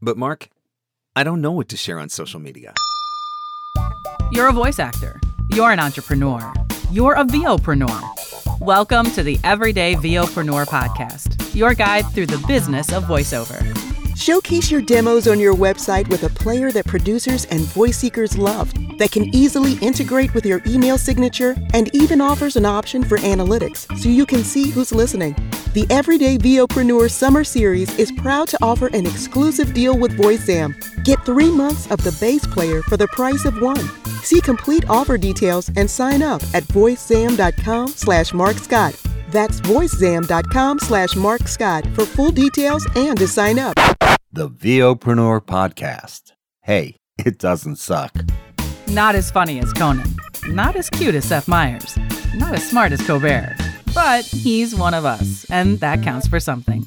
But, Marc, I don't know what to share on social media. You're a voice actor. You're an entrepreneur. You're a VOpreneur. Welcome to the Everyday VOpreneur podcast, your guide through the business of voiceover. Showcase your demos on your website with a player that producers and voice seekers love, that can easily integrate with your email signature, and even offers an option for analytics so you can see who's listening. The Everyday VOpreneur Summer Series is proud to offer an exclusive deal with VoiceZam. Get three months of the base player for the price of one. See complete offer details and sign up at voicezam.com slash Marc Scott. That's voicezam.com slash Marc Scott for full details and to sign up. The VOpreneur Podcast. Hey, it doesn't suck. Not as funny as Conan, not as cute as Seth Meyers, not as smart as Colbert, but he's one of us, and that counts for something.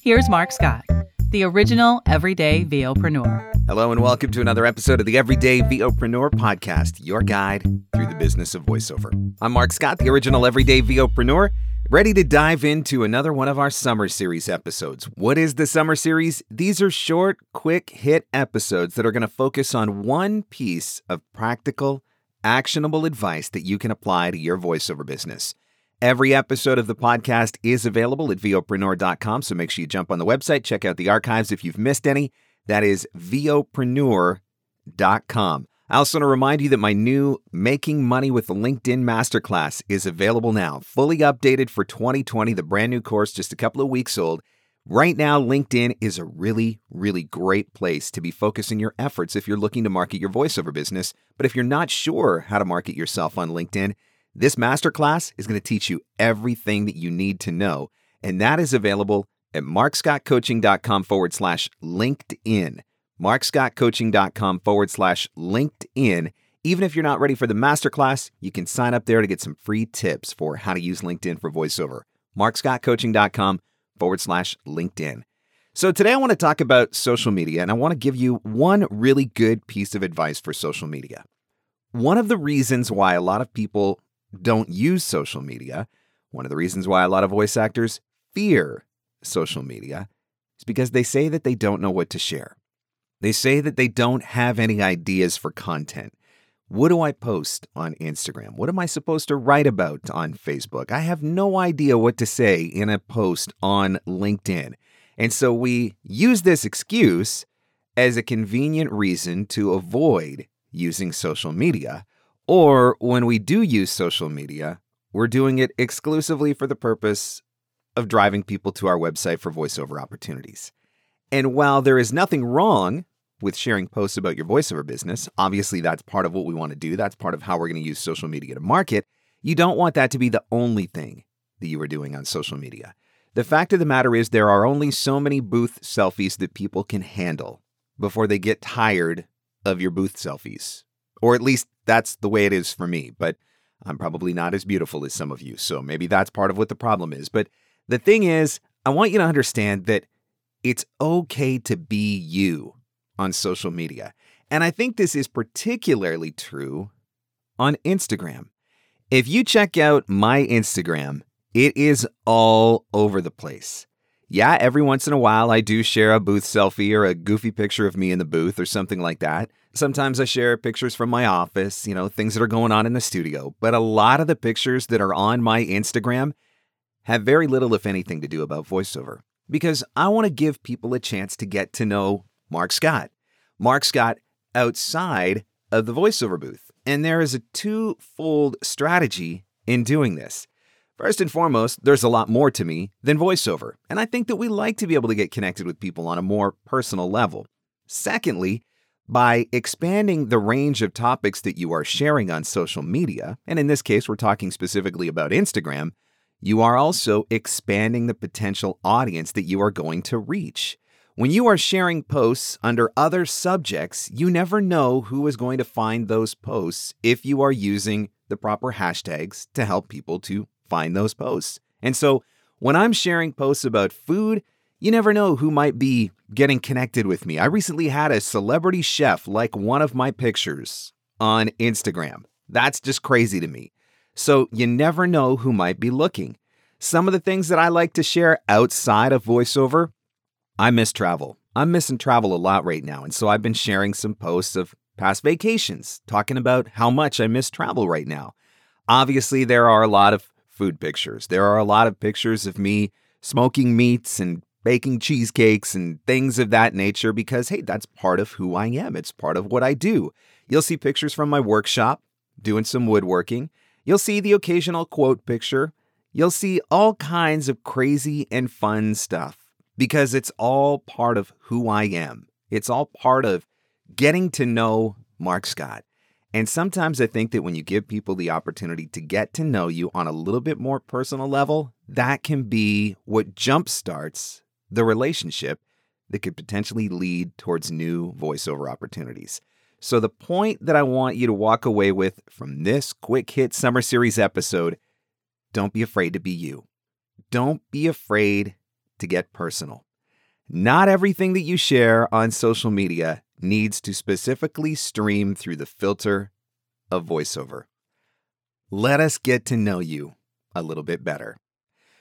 Here's Marc Scott, the original everyday VOpreneur. Hello, and welcome to another episode of the Everyday VOpreneur podcast, your guide through the business of voiceover. I'm Marc Scott, the original Everyday VOpreneur, ready to dive into another one of our summer series episodes. What is the summer series? These are short, quick hit episodes that are going to focus on one piece of practical, actionable advice that you can apply to your voiceover business. Every episode of the podcast is available at VOpreneur.com, so make sure you jump on the website, check out the archives if you've missed any. That is VOpreneur.com. I also want to remind you that my new Making Money with LinkedIn Masterclass is available now, fully updated for 2020, the brand new course, just a couple of weeks old. Right now, LinkedIn is a really, really great place to be focusing your efforts if you're looking to market your voiceover business. But if you're not sure how to market yourself on LinkedIn, this masterclass is going to teach you everything that you need to know. And that is available at marcscottcoaching.com forward slash LinkedIn. marcscottcoaching.com forward slash LinkedIn. Even if you're not ready for the masterclass, you can sign up there to get some free tips for how to use LinkedIn for voiceover. marcscottcoaching.com forward slash LinkedIn. So today I want to talk about social media and I want to give you one really good piece of advice for social media. One of the reasons why a lot of people don't use social media, one of the reasons why a lot of voice actors fear social media is because they say that they don't know what to share. They say that they don't have any ideas for content. What do I post on Instagram? What am I supposed to write about on Facebook? I have no idea what to say in a post on LinkedIn. And so we use this excuse as a convenient reason to avoid using social media. Or when we do use social media, we're doing it exclusively for the purpose of driving people to our website for voiceover opportunities. And while there is nothing wrong with sharing posts about your voiceover business, obviously that's part of what we want to do. That's part of how we're going to use social media to market. You don't want that to be the only thing that you are doing on social media. The fact of the matter is, there are only so many booth selfies that people can handle before they get tired of your booth selfies. Or at least that's the way it is for me. But I'm probably not as beautiful as some of you. So maybe that's part of what the problem is. But the thing is, I want you to understand that it's okay to be you on social media. And I think this is particularly true on Instagram. If you check out my Instagram, it is all over the place. Yeah, every once in a while I do share a booth selfie or a goofy picture of me in the booth or something like that. Sometimes I share pictures from my office, you know, things that are going on in the studio. But a lot of the pictures that are on my Instagram have very little, if anything, to do about voiceover because I want to give people a chance to get to know Marc Scott. Marc Scott outside of the voiceover booth. And there is a twofold strategy in doing this. First and foremost, there's a lot more to me than voiceover, and I think that we like to be able to get connected with people on a more personal level. Secondly, by expanding the range of topics that you are sharing on social media, and in this case, we're talking specifically about Instagram, you are also expanding the potential audience that you are going to reach. When you are sharing posts under other subjects, you never know who is going to find those posts if you are using the proper hashtags to help people to find those posts. And so when I'm sharing posts about food, you never know who might be getting connected with me. I recently had a celebrity chef like one of my pictures on Instagram. That's just crazy to me. So you never know who might be looking. Some of the things that I like to share outside of voiceover I miss travel. I'm missing travel a lot right now, and so I've been sharing some posts of past vacations, talking about how much I miss travel right now. Obviously, there are a lot of food pictures. There are a lot of pictures of me smoking meats and baking cheesecakes and things of that nature because, hey, that's part of who I am. It's part of what I do. You'll see pictures from my workshop, doing some woodworking. You'll see the occasional quote picture. You'll see all kinds of crazy and fun stuff because it's all part of who I am. It's all part of getting to know Marc Scott. And sometimes I think that when you give people the opportunity to get to know you on a little bit more personal level, that can be what jumpstarts the relationship that could potentially lead towards new voiceover opportunities. So, the point that I want you to walk away with from this quick hit summer series episode don't be afraid to be you. Don't be afraid to get personal. Not everything that you share on social media needs to specifically stream through the filter of voiceover. Let us get to know you a little bit better.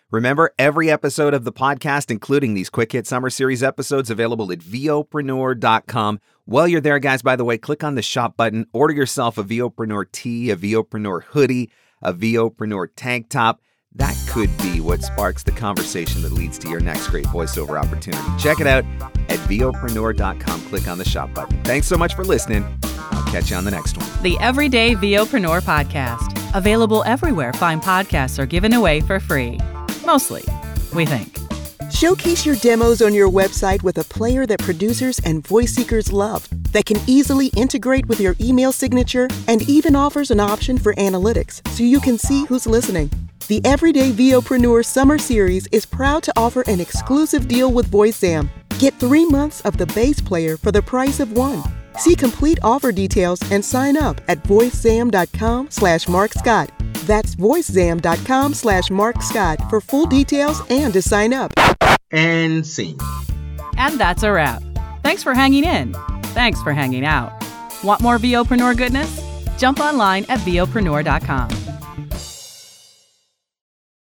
Remember, every episode of the podcast, including these quick hit summer series episodes, available at VOpreneur.com. While you're there, guys, by the way, click on the shop button, order yourself a VOpreneur tee, a VOpreneur hoodie, a VOpreneur tank top. That could be what sparks the conversation that leads to your next great voiceover opportunity. Check it out at VOpreneur.com. Click on the shop button. Thanks so much for listening. I'll catch you on the next one. The Everyday VOpreneur Podcast. Available everywhere fine podcasts are given away for free. Mostly, we think. Showcase your demos on your website with a player that producers and voice seekers love that can easily integrate with your email signature and even offers an option for analytics so you can see who's listening. The Everyday VOpreneur Summer Series is proud to offer an exclusive deal with VoiceZam. Get three months of the base player for the price of one. See complete offer details and sign up at voicezam.com slash Marc Scott. That's voicezam.com slash Marc Scott for full details and to sign up. And scene. And that's a wrap. Thanks for hanging in. Thanks for hanging out. Want more VOpreneur goodness? Jump online at VOpreneur.com.